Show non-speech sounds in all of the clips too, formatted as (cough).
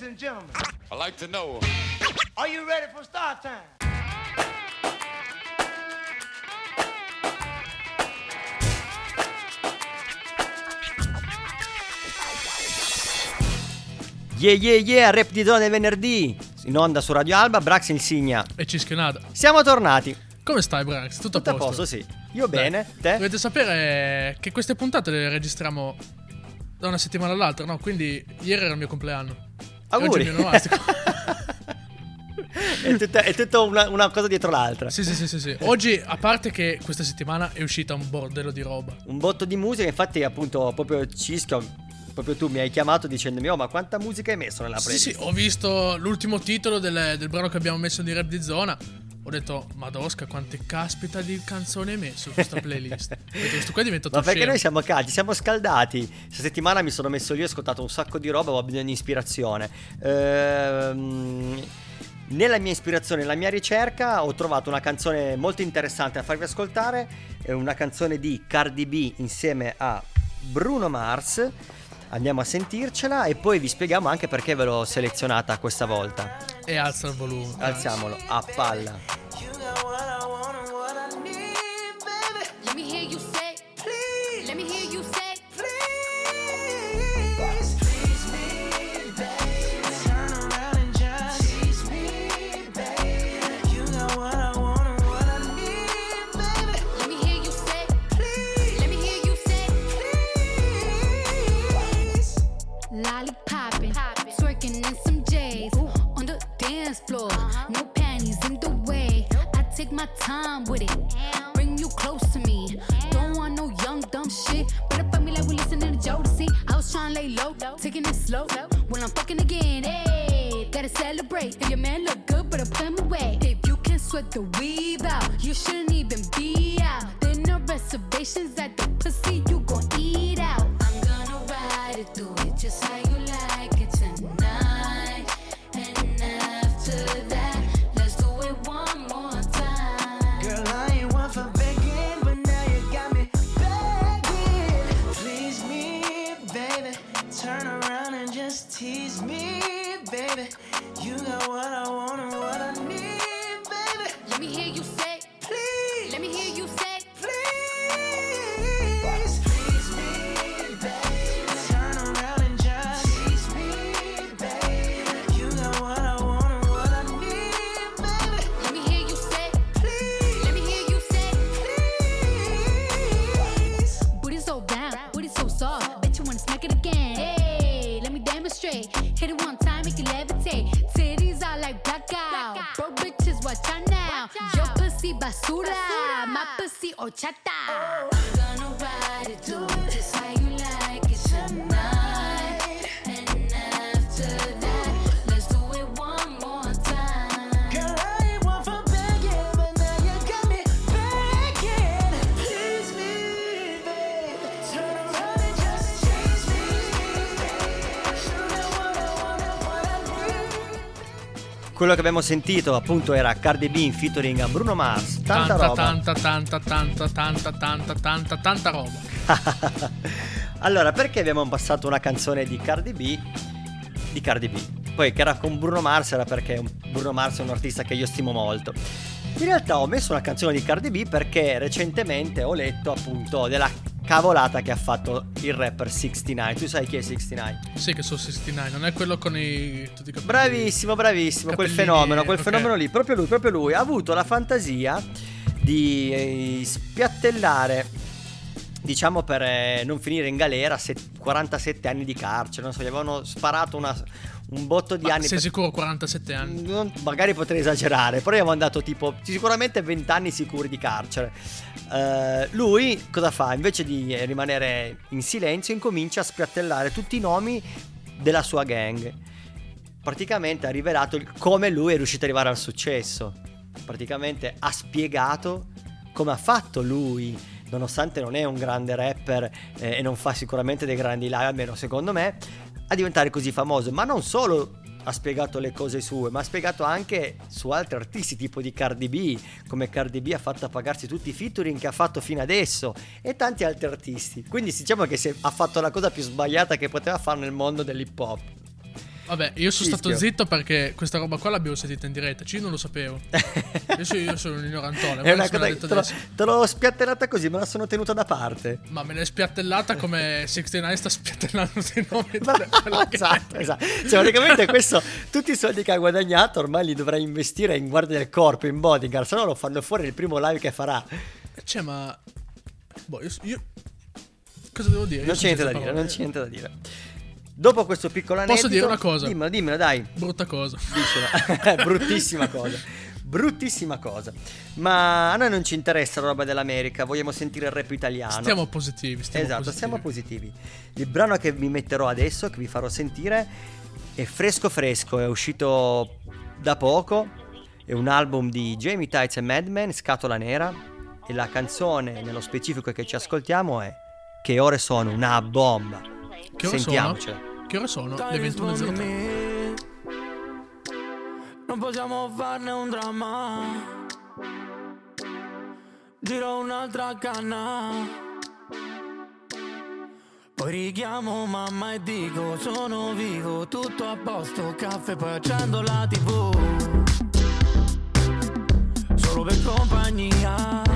Ladies and gentlemen, I like to know. are you ready for start time? Yeah yeah yeah, rap di zone venerdì. In onda su Radio Alba, Brax Insignia. E Cischionada. Siamo tornati. Come stai, Brax? Tutto a Tutto a posto? posto, sì. Io Dai, bene, te? Dovete sapere che queste puntate le registriamo da una settimana all'altra, no? Quindi ieri era il mio compleanno. Auguri. Oggi (laughs) è tutta, è tutta una, una cosa dietro l'altra. sì, sì, sì, sì, sì. Oggi, a parte che questa settimana è uscita un bordello di roba. Un botto di musica, infatti appunto proprio Cischio, proprio tu mi hai chiamato dicendomi oh ma quanta musica hai messo nella Sì, playlist? sì, ho visto l'ultimo titolo del, del brano che abbiamo messo di rap di zona. Ho detto, Madosca, quante caspita di canzoni hai messo su questa playlist? (laughs) Detto, questo qua è diventato Ma perché scemo. noi siamo caldi, siamo scaldati. Questa settimana mi sono messo lì, ho ascoltato un sacco di roba, ho bisogno di ispirazione. Ehm, nella mia ispirazione, nella mia ricerca, ho trovato una canzone molto interessante da farvi ascoltare. È una canzone di Cardi B insieme a Bruno Mars. Andiamo a sentircela e poi vi spieghiamo anche perché ve l'ho selezionata questa volta. E alza il volume. Alziamolo a palla. Dance floor. No panties in the way. I take my time with it. Bring you close to me. Don't want no young dumb shit. Up on me like we listening to Jodeci. I was trying to lay low, taking it slow. When I'm fucking again, hey, gotta celebrate. If your man look good, better put him away. If you can sweat the weave out, you shouldn't even be out. There no reservations at Yo pussy basura. basura. My pussy ochata. Oh. Quello che abbiamo sentito appunto era Cardi B in featuring a Bruno Mars. Tanta, tanta, roba. tanta, tanta, tanta, tanta, tanta, tanta, tanta roba. (laughs) allora, perché abbiamo passato una canzone di Cardi B? Di Cardi B. Poi che era con Bruno Mars era perché un- Bruno Mars è un artista che io stimo molto. In realtà ho messo una canzone di Cardi B perché recentemente ho letto appunto della cavolata che ha fatto il rapper 69. Tu sai chi è 69? Sì, che sono 69, non è quello con i. capelli- Bravissimo, bravissimo, quel fenomeno, quel ok. fenomeno lì, proprio lui, proprio lui, ha avuto la fantasia di eh, spiattellare, diciamo per eh, non finire in galera, set- 47 anni di carcere, non so, gli avevano sparato una- un botto di Ma anni. sei per- sicuro 47 anni? non- magari potrei esagerare, però gli avevo dato tipo sicuramente 20 anni sicuri di carcere. Eh, lui cosa fa? Invece di rimanere in silenzio, incomincia a spiattellare tutti i nomi della sua gang. Praticamente ha rivelato il- come lui è riuscito ad arrivare al successo. Praticamente ha spiegato come ha fatto lui, nonostante non è un grande rapper eh, e non fa sicuramente dei grandi live, almeno secondo me, a diventare così famoso. Ma non solo ha spiegato le cose sue, ma ha spiegato anche su altri artisti tipo di Cardi B, come Cardi B ha fatto a pagarsi tutti i featuring che ha fatto fino adesso e tanti altri artisti. Quindi diciamo che ha fatto la cosa più sbagliata che poteva fare nel mondo dell'hip hop. Vabbè, io sono stato Fischio. zitto perché questa roba qua l'abbiamo sentita in diretta. Ci non lo sapevo. (laughs) Io, so- io sono un ignorantone. È una cosa che te l'ho, adesso. te l'ho spiattellata così, me la sono tenuta da parte. Ma me l'hai spiattellata come 69 sta spiattellando i nomi (laughs) che- esatto, esatto. Cioè, praticamente questo, tutti i soldi che ha guadagnato ormai li dovrà investire in guardia del corpo, in bodyguard, se no lo fanno fuori il primo live che farà. Cioè, ma. Boh, io. io- Cosa devo dire? Io Non c'è niente da dire, non c'è niente da dire. Dopo questo piccolo aneddoto... Posso dire una cosa? Dimmelo, dimmelo, dai. Brutta cosa. Dicela. (laughs) Bruttissima cosa. Bruttissima cosa. Ma a noi non ci interessa la roba dell'America, vogliamo sentire il rap italiano. Stiamo positivi. Stiamo esatto, positivi. siamo positivi. Il brano che vi metterò adesso, che vi farò sentire, è fresco fresco, è uscito da poco. È un album di Jamie Tights e Madman, Scatola Nera. E la canzone, nello specifico che ci ascoltiamo, è Che ore sono? Una bomba. Che ore Sentiamocela. sono? Che ore sono? Le 21.03. rispondimi. Non possiamo farne un dramma. Giro un'altra canna. Poi richiamo mamma e dico sono vivo, tutto a posto, caffè poi accendo la tv. Solo per compagnia.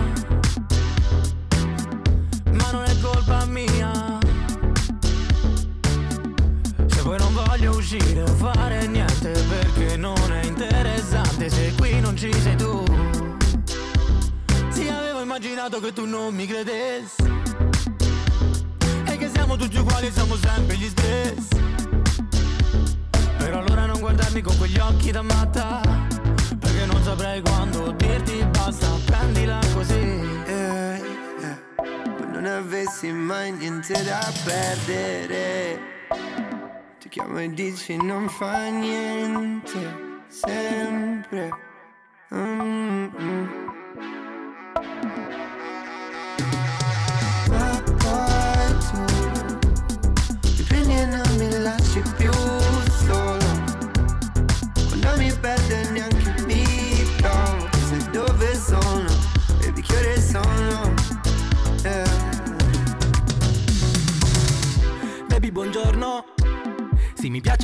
Uscire o fare niente perché non è interessante se qui non ci sei tu. Sì, avevo immaginato che tu non mi credessi. E che siamo tutti uguali, siamo sempre gli stessi. Però allora non guardarmi con quegli occhi da matta. Perché non saprei quando dirti basta, prendila così. Eh, eh. Non avessi mai niente da perdere Ti chiamo e dici non fa niente Sempre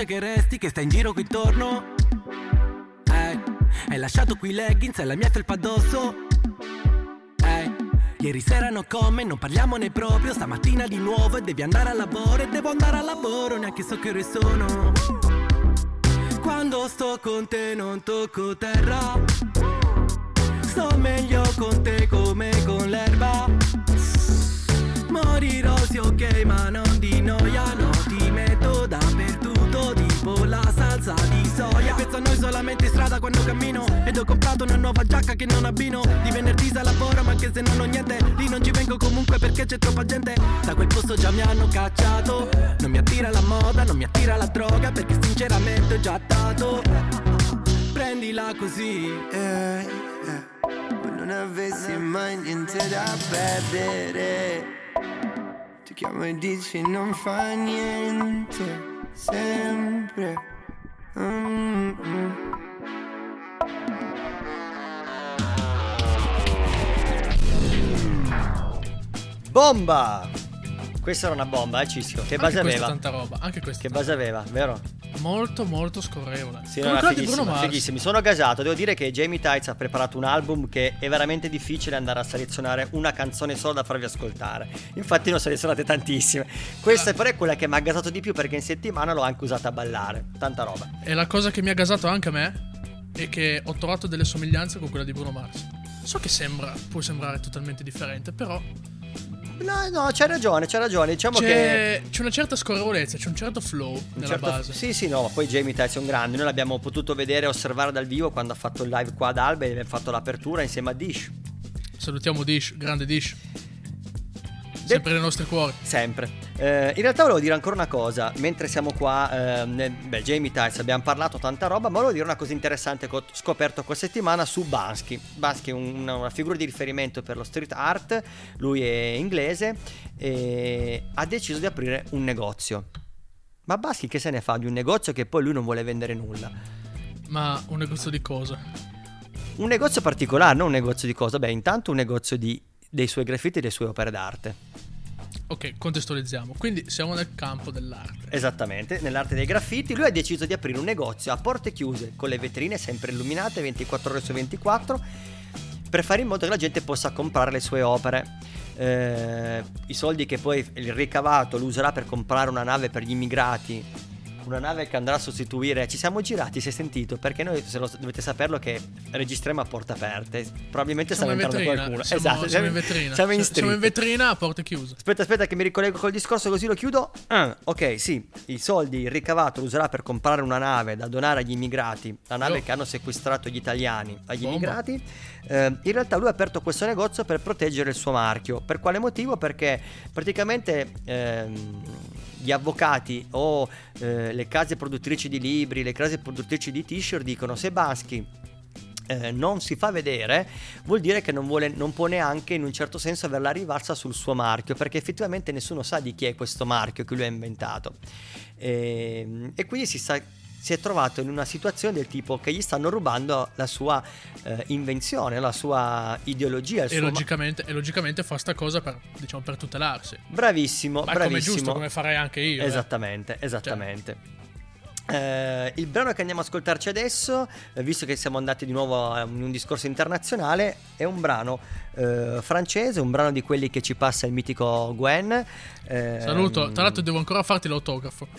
piace che resti, che stai in giro qui intorno Eh, hai lasciato qui leggings e la mia felpa addosso. Eh, ieri sera no come, non parliamone proprio. Stamattina di nuovo e devi andare al lavoro E devo andare al lavoro, neanche so che ore sono. Quando sto con te non tocco terra. Sto meglio con te come con l'erba. Morirò sì ok ma non di noia salsa di soia Penso a noi solamente in strada quando cammino. Ed ho comprato una nuova giacca che non abbino. Di venerdì se lavoro ma anche se non ho niente Lì non ci vengo comunque perché c'è troppa gente. Da quel posto già mi hanno cacciato. Non mi attira la moda, non mi attira la droga Perché sinceramente ho già dato. Prendila così. Eh, eh. Non avessi mai niente da perdere. Ti chiamo e dici non fa niente Sempre Mm, mm. Bomba! Questa era una bomba, eh Cisco. Che base aveva? tanta roba. Anche questa. Che base aveva, vero? Molto, molto scorrevole. Sì, Come no, era quella di Bruno fighissimo, Mars. fighissimo. Mi sono gasato. Devo dire che Jamie Tights ha preparato un album che è veramente difficile andare a selezionare una canzone sola da farvi ascoltare. Infatti ne ho selezionate tantissime. Questa però è quella che mi ha gasato di più perché in settimana l'ho anche usata a ballare. Tanta roba. E la cosa che mi ha gasato anche a me è che ho trovato delle somiglianze con quella di Bruno Mars. So che sembra, può sembrare totalmente differente, però No, no, c'hai ragione, c'hai ragione. Diciamo che. c'è, c'è una certa scorrevolezza, c'è un certo flow un nella certo- base. Sì, sì, no, ma poi Jamie un grande. Noi l'abbiamo potuto vedere e osservare dal vivo quando ha fatto il live qua ad Alba e ha fatto l'apertura insieme a Dish. Salutiamo Dish, grande Dish. Sempre nei nostri cuori. Sempre. Eh, in realtà volevo dire ancora una cosa, mentre siamo qua, eh, nel- beh, Jamie Tights abbiamo parlato tanta roba, ma volevo dire una cosa interessante che ho scoperto questa settimana su Bansky. Bansky è un- una, una figura di riferimento per lo street art, lui è inglese e ha deciso di aprire un negozio. Ma Bansky che se ne fa di un negozio che poi lui non vuole vendere nulla? Ma un negozio di cosa? Un negozio particolare, non un negozio di cosa? Beh, intanto un negozio di- dei suoi graffiti e delle sue opere d'arte. Ok, contestualizziamo. Quindi siamo nel campo dell'arte. Esattamente, nell'arte dei graffiti, lui ha deciso di aprire un negozio a porte chiuse, con le vetrine sempre illuminate 24 ore su 24, per fare in modo che la gente possa comprare le sue opere. Eh, I soldi che poi il ricavato lo userà per comprare una nave per gli immigrati. Una nave che andrà a sostituire. Ci siamo girati, si è sentito? Perché noi, se lo, dovete saperlo, che registriamo a porte aperte. Probabilmente Siamo entrando vetrina. qualcuno. Siamo, esatto, siamo in vetrina. Siamo in siamo in vetrina a porte chiuse. Aspetta, aspetta, che mi ricollego col discorso così lo chiudo. Ah, ok, sì, i soldi, il ricavato lo userà per comprare una nave da donare agli immigrati, la nave Oh. che hanno sequestrato gli italiani agli Bomba. immigrati. Eh, in realtà lui ha aperto questo negozio per proteggere il suo marchio. Per quale motivo? Perché praticamente ehm, gli avvocati o eh, le case produttrici di libri, le case produttrici di t-shirt dicono se Baschi eh, non si fa vedere, vuol dire che non, vuole, non può neanche in un certo senso avere la rivalsa sul suo marchio, perché effettivamente nessuno sa di chi è questo marchio che lui ha inventato. E, e quindi si, sta- si è trovato in una situazione del tipo che gli stanno rubando la sua eh, invenzione, la sua ideologia. E suo ma- logicamente, e logicamente fa sta cosa per, diciamo, per tutelarsi. Bravissimo, Ma come bravissimo. giusto, come farei anche io. eh. Esattamente, esattamente. Eh, il brano che andiamo a ascoltarci adesso, eh, visto che siamo andati di nuovo a- in un discorso internazionale, è un brano eh, francese, un brano di quelli che ci passa il mitico Gwen. eh, Saluto, tra l'altro devo ancora farti l'autografo. (laughs)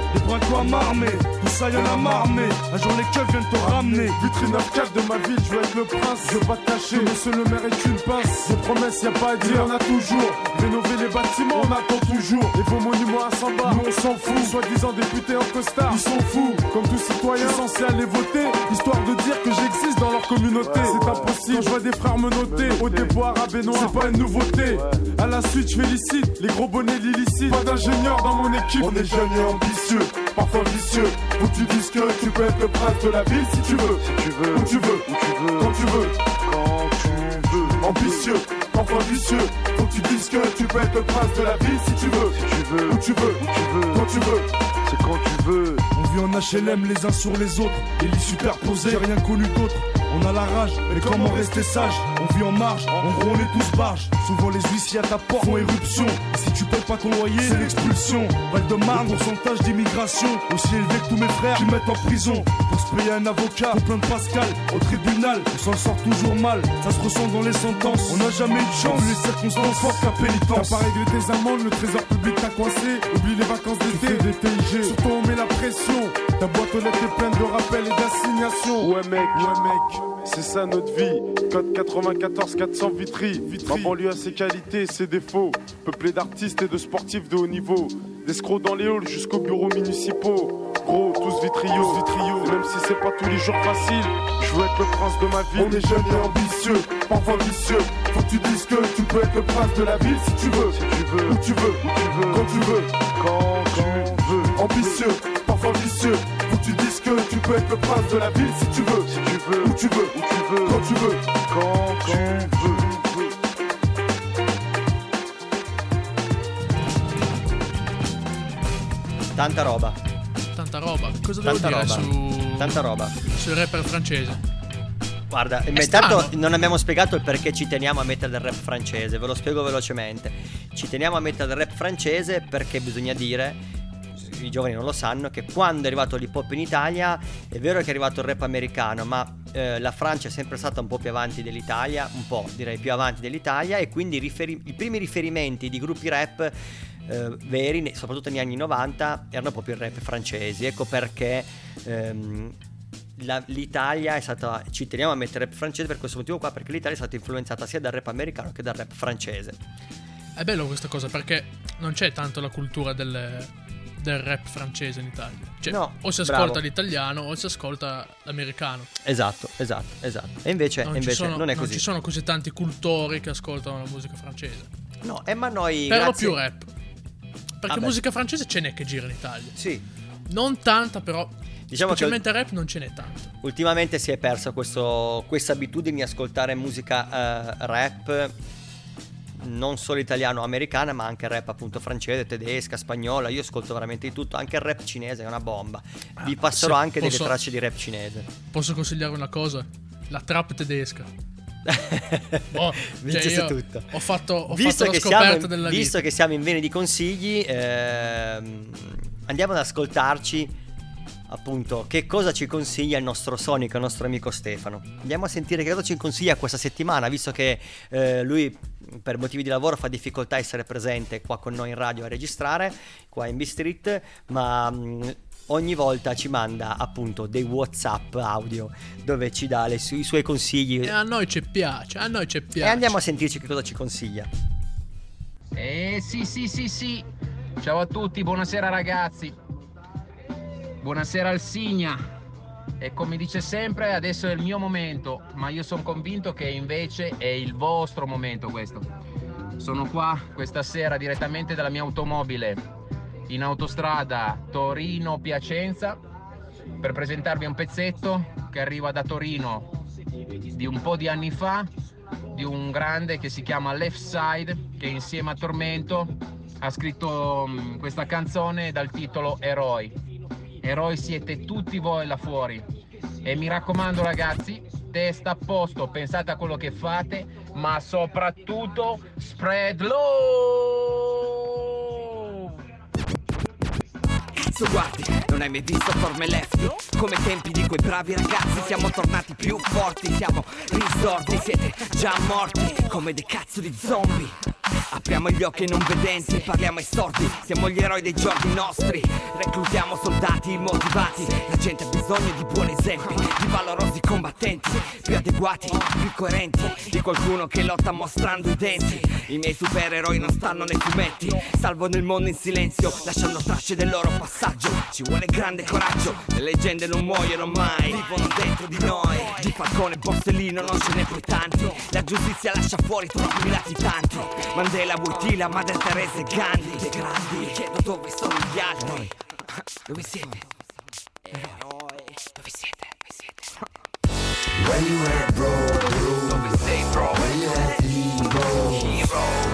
Des brincos à m'armer, tout ça y'en a marmé. Un jour les keufs viennent te ramener. Vitrine 9 de ma ville, je veux être le prince. Je veux pas te cacher, monsieur le maire est une pince. Des promesses, y a pas à dire, on a toujours. Rénover les bâtiments, on attend toujours. Et vos monuments à 100 bars, nous on s'en fout. Soi-disant députés en costard, ils sont fous. Comme tout citoyen censé aller voter, histoire de dire que j'existe dans leur communauté. C'est impossible, quand je vois des frères me noter. Au arabe et noir, c'est pas une nouveauté. À la suite, je félicite les gros bonnets de l'illicite. Pas d'ingénieur dans mon équipe. On est jeunes et ambitieux, parfois vicieux. Faut que tu dises que tu peux être le prince de la ville si tu veux. Si tu veux, où tu veux, où tu veux, quand tu veux, quand tu veux. Ambitieux, parfois vicieux. Faut que tu dises que tu peux être le prince de la ville si tu veux. Si tu veux, où tu veux, où tu veux, quand tu veux. C'est quand tu veux. On vit en HLM les uns sur les autres, et lits superposés, j'ai rien connu d'autre. On a la rage, mais comment rester sage On vit en marge, en gros on est tous barges. Souvent les huissiers à ta porte font éruption. Et si tu payes pas ton loyer, c'est l'expulsion. Val de Marne, pourcentage d'immigration aussi élevé que tous mes frères qui mettent en prison. Se payer un avocat, plein de Pascal, au tribunal, on s'en sort toujours mal. Ça se ressent dans les sentences. On n'a jamais eu de chance, les circonstances fortes qu'à pénitence. T'as pas réglé tes amendes, le trésor public t'a coincé. Oublie les vacances d'été, des TIG. Surtout on met la pression. Ta boîte aux lettres est pleine de rappels et d'assignations. Ouais mec, Ouais mec. c'est ça notre vie. Code 94 400 Vitry. Vitry. Ma banlieue a ses qualités et ses défauts. Peuplé d'artistes et de sportifs de haut niveau. D'escrocs dans les halls jusqu'aux bureaux municipaux. Gros, tous vitriaux. Vitriaux. Et même si c'est pas tous les jours facile, je veux être le prince de ma ville. On est jeunes et ambitieux, parfois vicieux. Faut que tu dises que tu peux être le prince de la ville si tu veux. Si tu veux, Où tu veux, où tu veux, quand tu veux. quand tu veux. Ambitieux, parfois vicieux. Faut que tu dises que tu peux être le prince de la ville si tu veux. Si tu veux, Où tu veux, où tu veux, quand tu veux. quand tu veux. Tanta roba, Tanta roba. Cosa devo tanta dire roba, su. tanta roba. Sul rapper francese? Guarda, intanto non abbiamo spiegato il perché ci teniamo a mettere del rap francese, ve lo spiego velocemente. Ci teniamo a mettere del rap francese perché bisogna dire, i giovani non lo sanno, che quando è arrivato l'hip hop in Italia è vero che è arrivato il rap americano, ma eh, la Francia è sempre stata un po' più avanti dell'Italia, un po' direi più avanti dell'Italia e quindi riferi- i primi riferimenti di gruppi rap eh, veri, soprattutto negli anni 90, erano proprio i rap francesi. Ecco perché ehm, la- l'Italia è stata. Ci teniamo a mettere rap francese per questo motivo qua, perché l'Italia è stata influenzata sia dal rap americano che dal rap francese. È bello questa cosa perché non c'è tanto la cultura del, del rap francese in Italia. Cioè, No, o si ascolta bravo. l'italiano o si ascolta l'americano. Esatto, esatto, esatto. E invece, Non, invece sono, non è così. ci sono così tanti cultori che ascoltano la musica francese. No, eh, ma noi. Per lo grazie- più rap. Perché Vabbè. musica francese ce n'è che gira in Italia. Sì. Non tanta, però. Diciamo che specialmente rap non ce n'è tanto. ultimamente si è persa questa abitudine di ascoltare musica eh, rap. Non solo italiano o americana, ma anche rap appunto francese, tedesca, spagnola. Io ascolto veramente di tutto. Anche il rap cinese è una bomba. Vi Ah, passerò se anche delle posso- tracce di rap cinese. Posso consigliare una cosa? La trap tedesca. Boh, (laughs) Vince cioè tutto. Ho fatto, ho visto fatto che siamo della visto vita. che siamo in vene di consigli, ehm, andiamo ad ascoltarci appunto che cosa ci consiglia il nostro Sonic, il nostro amico Stefano. Andiamo a sentire che cosa ci consiglia questa settimana, visto che eh, lui per motivi di lavoro fa difficoltà a essere presente qua con noi in radio a registrare, qua in B-Street, ma mh, ogni volta ci manda appunto dei WhatsApp audio dove ci dà le su- i suoi consigli E a noi ci piace, a noi ci piace. e andiamo a sentirci che cosa ci consiglia. Eh sì sì sì sì, ciao a tutti, buonasera ragazzi, buonasera al Signa. E come dice sempre, adesso è il mio momento, ma io sono convinto che invece è il vostro momento questo. Sono qua questa sera direttamente dalla mia automobile in autostrada Torino-Piacenza per presentarvi un pezzetto che arriva da Torino di un po' di anni fa di un grande che si chiama Left Side che insieme a Tormento ha scritto mm, questa canzone dal titolo Eroi. Eroi siete tutti voi là fuori. E mi raccomando ragazzi, testa a posto, pensate a quello che fate, ma soprattutto spread love! Cazzo guardi, non hai mai visto forme lefty Come tempi di quei bravi ragazzi Siamo tornati più forti, siamo risorti Siete già morti, come dei cazzo di zombie. Apriamo gli occhi non vedenti, parliamo ai sordi Siamo gli eroi dei giorni nostri. Reclutiamo soldati motivati La gente ha bisogno di buoni esempi Di valorosi combattenti Più adeguati, più coerenti Di qualcuno che lotta mostrando i denti. I miei supereroi non stanno nei fumetti Salvano il mondo in silenzio Lasciando tracce del loro passaggio Ci vuole grande coraggio. Le leggende non muoiono mai. Vivono dentro di noi. Di Falcone e Borsellino non ce n'è poi tanti. La giustizia lascia fuori troppi latitanti Mandela, Wojtyla, Madre Teresa e Gandhi. Dei grandi. Mi chiedo dove sono gli altri. Dove siete? Eroi Dove siete? Dove siete? Where you at, bro? Dove sei bro? Where you at, hero? Hero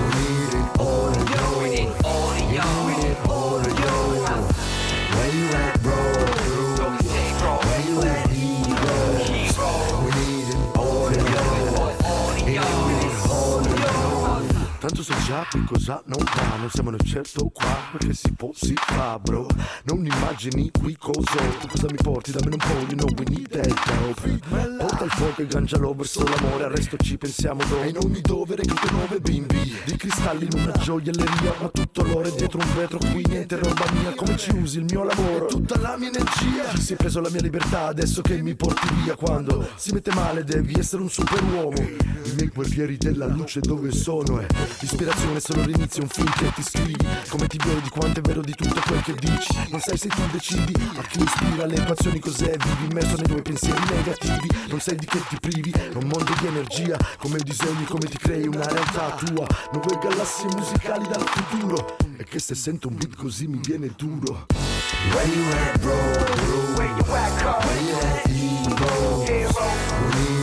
già che cosa non va Non siamo nel certo qua Perché si può si fa bro. Non immagini qui cosa Tu cosa mi porti dammene un po' You know we need that dope Porta il fuoco e gangialo verso l'amore Al resto ci pensiamo dopo E in ogni dove recluto nuove bimbi Di cristalli in una gioielleria Ma tutto l'oro è dietro un vetro Qui niente roba mia Come ci usi il mio lavoro? Tutta la mia energia. Ti sei preso la mia libertà Adesso che mi porti via Quando si mette male devi essere un superuomo. I miei guerrieri della luce dove sono? Eh, l'ispirazione è solo l'inizio, un film che ti scrivi Come ti vedi, quanto è vero di tutto quel che dici Non sai se tu decidi a chi ispira le passioni cos'è Vivi immerso nei tuoi pensieri negativi Non sai di che ti privi, è un mondo di energia Come disegni, come ti crei una realtà tua Nuove galassie musicali dal futuro E che se sento un beat così mi viene duro Where you at, bro? Where you at, bro? Where you at, hero?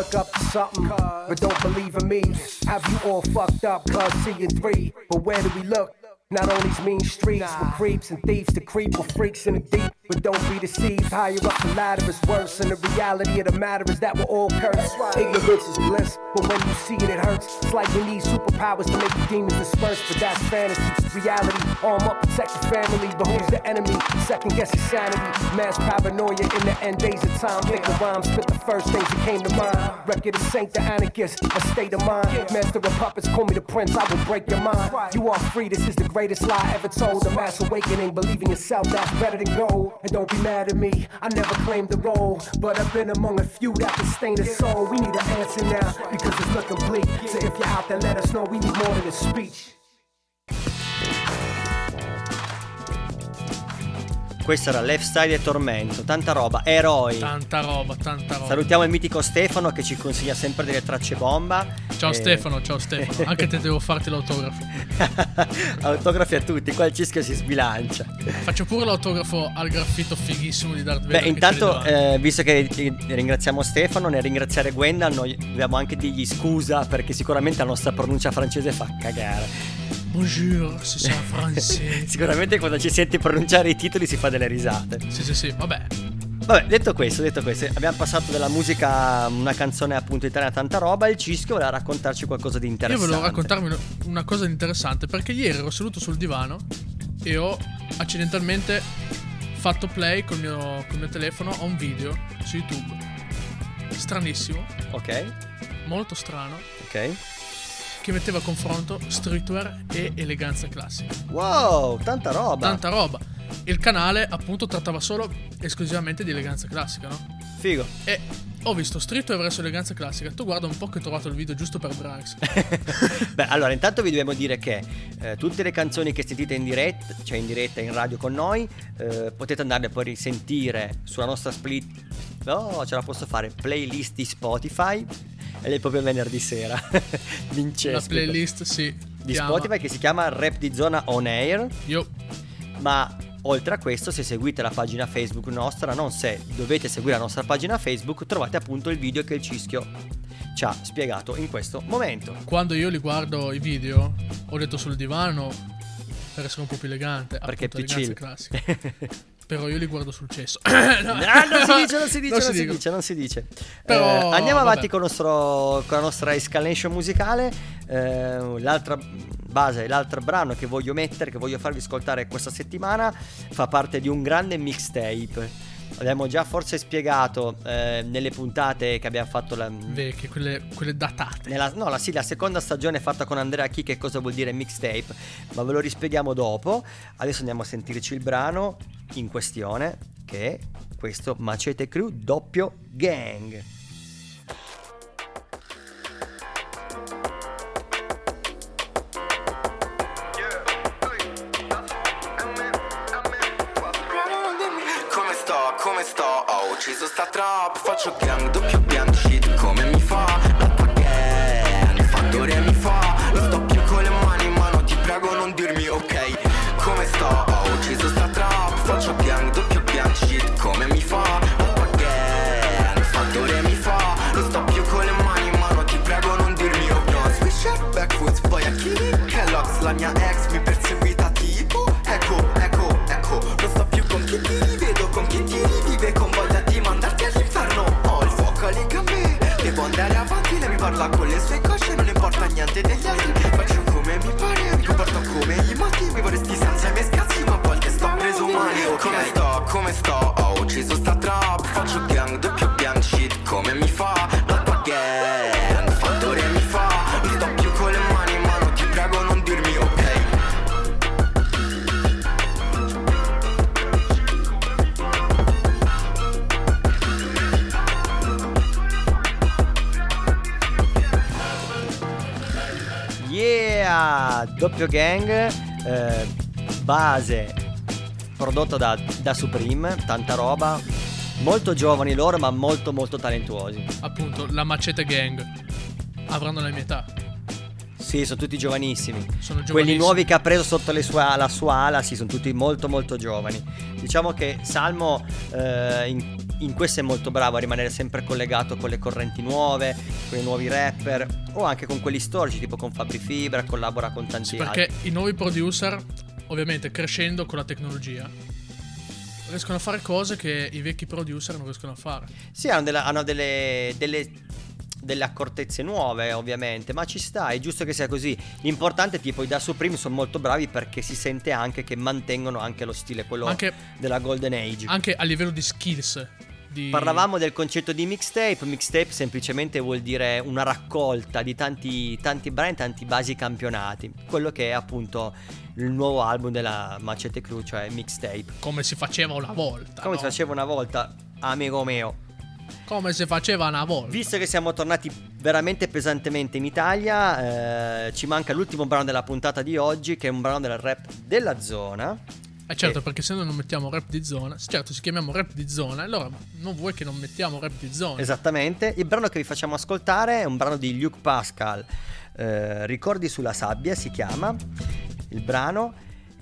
Look up to something, but don't believe in me. Have you all fucked up, cuz seeing three. But where do we look? Not on these mean streets with creeps and thieves to creep with freaks in the deep. But don't be deceived, higher up the ladder is worse. And the reality of the matter is that we're all cursed. Ignorance is bliss, but when you see it, it hurts. It's like we need superpowers to make the demons disperse, but that's fantasy. Reality, arm up, protect the family. But who's the enemy? Second guess insanity. Mass paranoia in the end days of time. Think the rhyme, spit the first things that came to mind. Record of Saint the anarchist, a state of mind. Master of puppets, call me the prince, I will break your mind. You are free, this is the greatest lie ever told. A mass awakening, believe in yourself, that's better than gold. And don't be mad at me, I never claimed the role. But I've been among a few that can stain a soul. We need an answer now, because it's looking bleak. So if you're out there, let us know we need more than a speech. Questo era Lifestyle e Tormento, tanta roba, eroi. Tanta roba, tanta roba. Salutiamo il mitico Stefano che ci consiglia sempre delle tracce bomba. Ciao E- Stefano, ciao (laughs) Stefano. Anche te devo farti l'autografo. (laughs) Autografi a tutti, qua il cischio si sbilancia. Faccio pure l'autografo al graffito fighissimo di Darth Vader. Beh, che intanto, davanti. eh, visto che eh, ringraziamo Stefano, nel ringraziare Gwenda, noi dobbiamo anche dirgli scusa perché sicuramente la nostra pronuncia francese fa cagare. Bonjour, si sa francese. Sicuramente quando ci senti pronunciare i titoli si fa delle risate. Sì, sì, sì, vabbè. Vabbè, detto questo, detto questo, abbiamo passato della musica, una canzone appunto italiana, tanta roba. Il Cischio voleva raccontarci qualcosa di Io interessante. volevo raccontarvi una- una cosa interessante perché ieri ero seduto sul divano e ho accidentalmente fatto play col mio, col mio telefono a un video su YouTube. Stranissimo, Ok, molto strano, ok. Che metteva a confronto streetwear e eleganza classica. Wow, tanta roba. Tanta roba. Il canale appunto trattava solo esclusivamente di eleganza classica, no? Figo. E ho visto streetwear verso eleganza classica. Tu guarda un po' che ho trovato il video giusto per Branks. (laughs) Beh, allora, intanto vi dobbiamo dire che eh, tutte le canzoni che sentite in diretta, cioè in diretta in radio con noi, eh, potete andarle poi a risentire sulla nostra split. No, ce la posso fare. Playlist di Spotify. Ed è proprio venerdì sera. (laughs) Vincenzo. La playlist, sì. di chiama- Spotify che si chiama Rap di Zona On Air. Io Ma oltre a questo, se seguite la pagina Facebook nostra, non se dovete seguire la nostra pagina Facebook, trovate appunto il video che il Cischio ci ha spiegato in questo momento. quando io li guardo i video, ho detto sul divano per essere un po' più elegante. Perché è più chill. classica. (laughs) Però io li guardo sul cesso. (coughs) Ah, non si dice, non si (laughs) dice, non, si dicono. dice, non si dice. Però, Eh, andiamo avanti vabbè. con, il nostro- con la nostra escalation musicale. Eh, l'altra base, l'altro brano che voglio mettere, che voglio farvi ascoltare questa settimana, fa parte di un grande mixtape. Abbiamo già forse spiegato eh, nelle puntate che abbiamo fatto la, Vecchie, quelle, quelle datate. nella, no, la, sì, la seconda stagione fatta con Andrea Chi che cosa vuol dire mixtape, ma ve lo rispieghiamo dopo. Adesso andiamo a sentirci il brano in questione che è questo Macete Crew doppio gang. Trap Faccio gang, doppio Doppio gang, eh, base prodotto da, da Supreme, tanta roba. Molto giovani loro, ma molto molto talentuosi. Appunto, la Macete Gang. Avranno la mia età. Sì, sono tutti giovanissimi. Sono Quelli nuovi che ha preso sotto le sue- la sua ala, sì, sono tutti molto molto giovani. Diciamo che Salmo eh, in, in questo è molto bravo a rimanere sempre collegato con le correnti nuove, con i nuovi rapper o anche con quelli storici, tipo con Fabri Fibra, collabora con tanti Perché altri. i nuovi producer, ovviamente crescendo con la tecnologia, riescono a fare cose che i vecchi producer non riescono a fare. Sì, hanno, della- hanno delle, delle, delle accortezze nuove, ovviamente, ma ci sta, è giusto che sia così. L'importante è tipo i da Supreme sono molto bravi perché si sente anche che mantengono anche lo stile, quello Anche- della Golden Age. Anche a livello di skills. Di... Parlavamo del concetto di mixtape, mixtape semplicemente vuol dire una raccolta di tanti, tanti brani, tanti basi campionati, quello che è appunto il nuovo album della Macete Crew, cioè mixtape. Come si faceva una volta. Come no? si faceva una volta, amico mio. Come si faceva una volta. Visto che siamo tornati veramente pesantemente in Italia, eh, ci manca l'ultimo brano della puntata di oggi, che è un brano del rap della zona. Eh certo, perché se noi non mettiamo rap di zona, certo si chiamiamo rap di zona, allora non vuoi che non mettiamo rap di zona. Esattamente. Il brano che vi facciamo ascoltare è un brano di Luke Pascal. eh, Ricordi sulla sabbia si chiama il brano.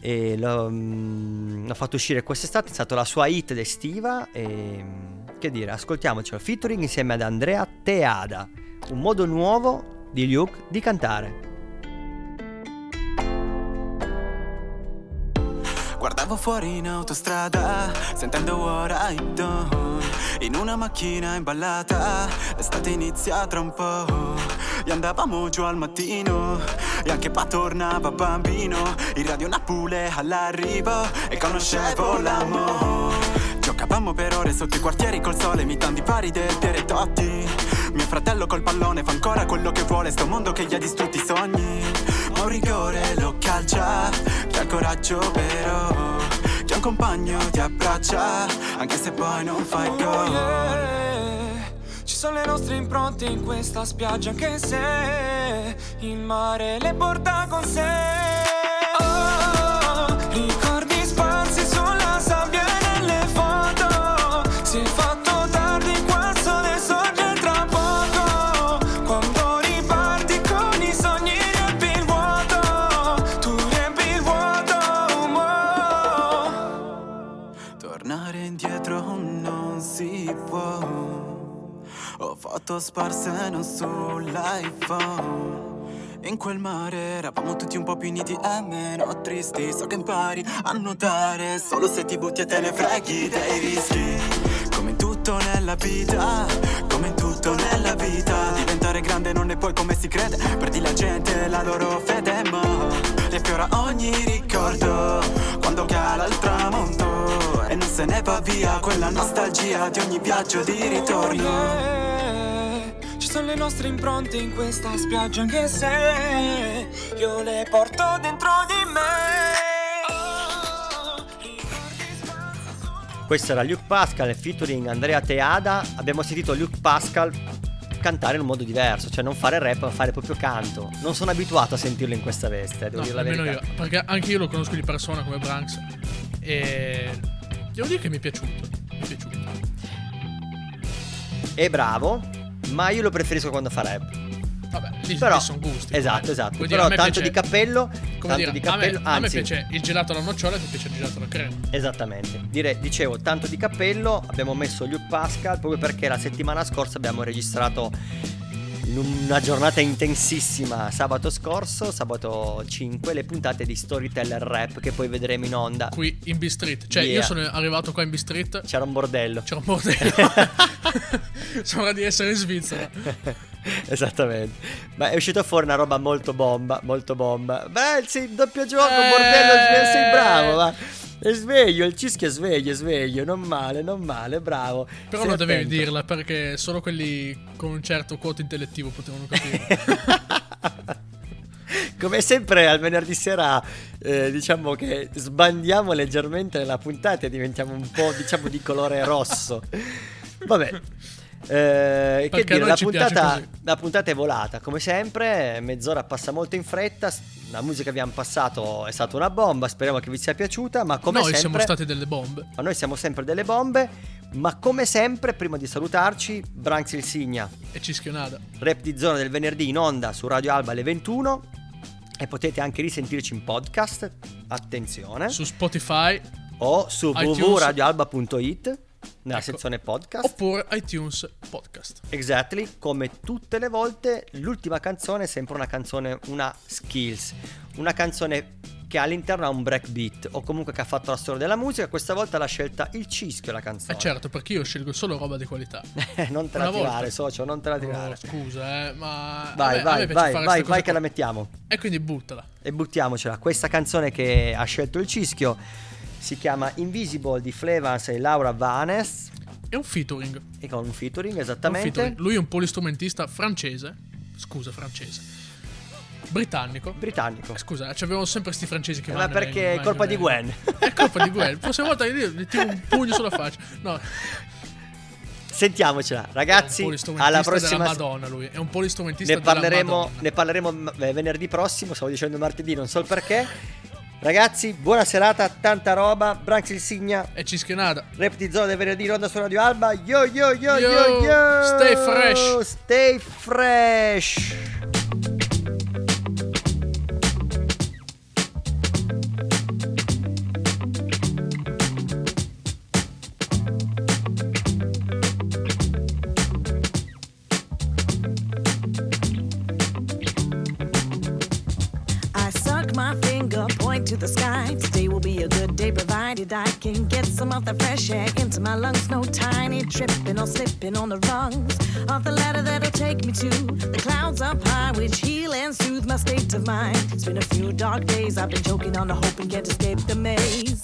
E l'ho, mm, l'ho fatto uscire quest'estate, è stata la sua hit estiva. E mm, che dire, ascoltiamocelo. Featuring insieme ad Andrea Teada. Un modo nuovo di Luke di cantare. Guardavo fuori in autostrada, sentendo What I Done In una macchina imballata, l'estate inizia tra un po' E andavamo giù al mattino, e anche pa tornava bambino. In radio Napule all'arrivo, e conoscevo l'amore. Giocavamo per ore sotto i quartieri col sole, imitando i pari del Piere Totti Mio fratello col pallone fa ancora quello che vuole, sto mondo che gli ha distrutti i sogni. Ma un rigore lo calcia, chi ha il coraggio però un compagno ti abbraccia, anche se poi non fai gol Ci sono le nostre impronte in questa spiaggia Anche se il mare le porta con sé. Oh, ricordi foto sparse non sull'iPhone. In quel mare eravamo tutti un po' più uniti e meno tristi. So che impari a nuotare solo se ti butti e te ne freghi dei rischi. Come in tutto nella vita, come in tutto nella vita. Diventare grande non è poi come si crede. Perdi la gente e la loro fede, ma riaffiora ogni ricordo quando cala il tramonto. E non se ne va via quella nostalgia di ogni viaggio di ritorno. Ci sono le nostre impronte in questa spiaggia Anche se io le porto dentro di me Questo era Luke Pascal featuring Andrea Teada. Abbiamo sentito Luke Pascal cantare in un modo diverso, cioè non fare rap, ma fare proprio canto. Non sono abituato a sentirlo in questa veste, devo No, dire la verità. io, perché anche io lo conosco di persona come Branks e devo dire che mi è piaciuto. Mi è piaciuto. È bravo, ma io lo preferisco quando fa rap. Vabbè, lì, Però- lì sono gusti. Esatto, esatto. Dire, Però me tanto piace- di cappello, tanto dire, di a me- cappello, a me, anzi, piace il gelato alla nocciola e ti piace il gelato alla crema. Esattamente, Dire- dicevo tanto di cappello, abbiamo messo Luke Pascal proprio perché la settimana scorsa abbiamo registrato in una giornata intensissima sabato scorso, sabato 5, le puntate di Storyteller Rap che poi vedremo in onda. Qui in B-Street. Cioè, Yeah. io sono arrivato qua in B-Street. C'era un bordello. C'era un bordello. (laughs) (laughs) Sembra di essere in Svizzera. (laughs) (laughs) Esattamente. Ma è uscita fuori una roba molto bomba, molto bomba. Beh, sì, doppio gioco, Eh. bordello, sve- sei bravo, ma è sveglio, il cischio è sveglio, è sveglio, non male, non male, bravo. Però Stai non dovevi attento. dirla perché solo quelli con un certo quoto intellettivo potevano capire. (laughs) Come sempre al venerdì sera eh, diciamo che sbandiamo leggermente la puntata e diventiamo un po' diciamo di colore rosso. Vabbè. Eh, che dire, la puntata, la puntata è volata come sempre, mezz'ora passa molto in fretta, la musica che abbiamo passato è stata una bomba, speriamo che vi sia piaciuta, ma come Noi sempre siamo stati delle bombe. ma noi siamo sempre delle bombe, ma come sempre prima di salutarci, Branks il Signa E Cischionada. Rap di zona del venerdì in onda su Radio Alba alle 21 e potete anche risentirci in podcast, attenzione, Su Spotify o su iTunes. www.radioalba.it nella Ecco. sezione podcast. oppure iTunes Podcast. Exactly, come tutte le volte, l'ultima canzone è sempre una canzone, una skills, una canzone che all'interno ha un breakbeat o comunque che ha fatto la storia della musica. Questa volta l'ha scelta il cischio la canzone. Eh certo, perché io scelgo solo roba di qualità. (laughs) non te la Una volta. tirare, socio, non te la tirare. Oh, scusa, eh, ma. Vai, vai, vai, vai, vai che la mettiamo. E quindi buttala. E buttiamocela. Questa canzone che ha scelto il cischio si chiama Invisible di Flevans e Laura Vanes. È un featuring. E con un featuring, È un esattamente. featuring. Lui è un polistrumentista francese. Scusa, francese. Britannico. Britannico. Eh, Scusa, ci avevamo sempre sti francesi che ma vanno e perché (laughs) è colpa di Gwen. È colpa di Gwen. La prossima volta gli tiro un pugno sulla faccia. No, Sentiamocela, ragazzi. è un polistrumentista Alla prossima Madonna lui. È un polistrumentista ne parleremo, ne parleremo eh, venerdì prossimo. Stavo dicendo martedì, non so il perché. Ragazzi, buona serata, tanta roba. Branx il Signa. E Cischionada. Rap di zona del venerdì, ronda su Radio Alba. Yo yo yo yo Yo, yo. stay fresh. Stay fresh. To the sky. Today will be a good day, provided I can get some of the fresh air into my lungs. No tiny tripping or slipping on the rungs of the ladder that'll take me to the clouds up high, which heal and soothe my state of mind. It's been a few dark days, I've been choking on the hope and can't escape the maze.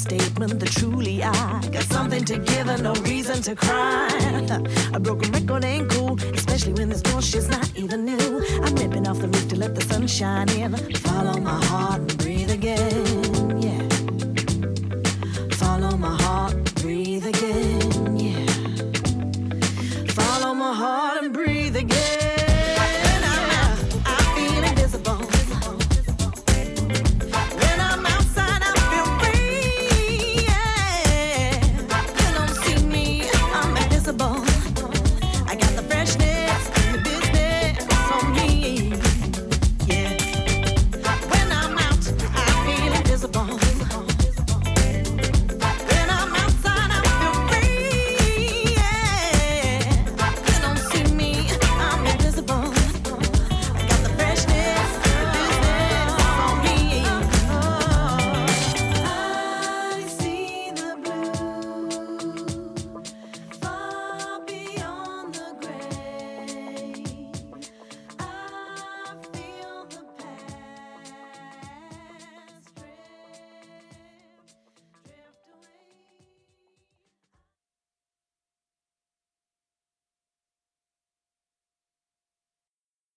Statement that truly I got something to give and no reason to cry. A broken record ain't cool, especially when this bullshit's not even new. I'm ripping off the roof to let the sun shine in. Follow my heart and breathe again.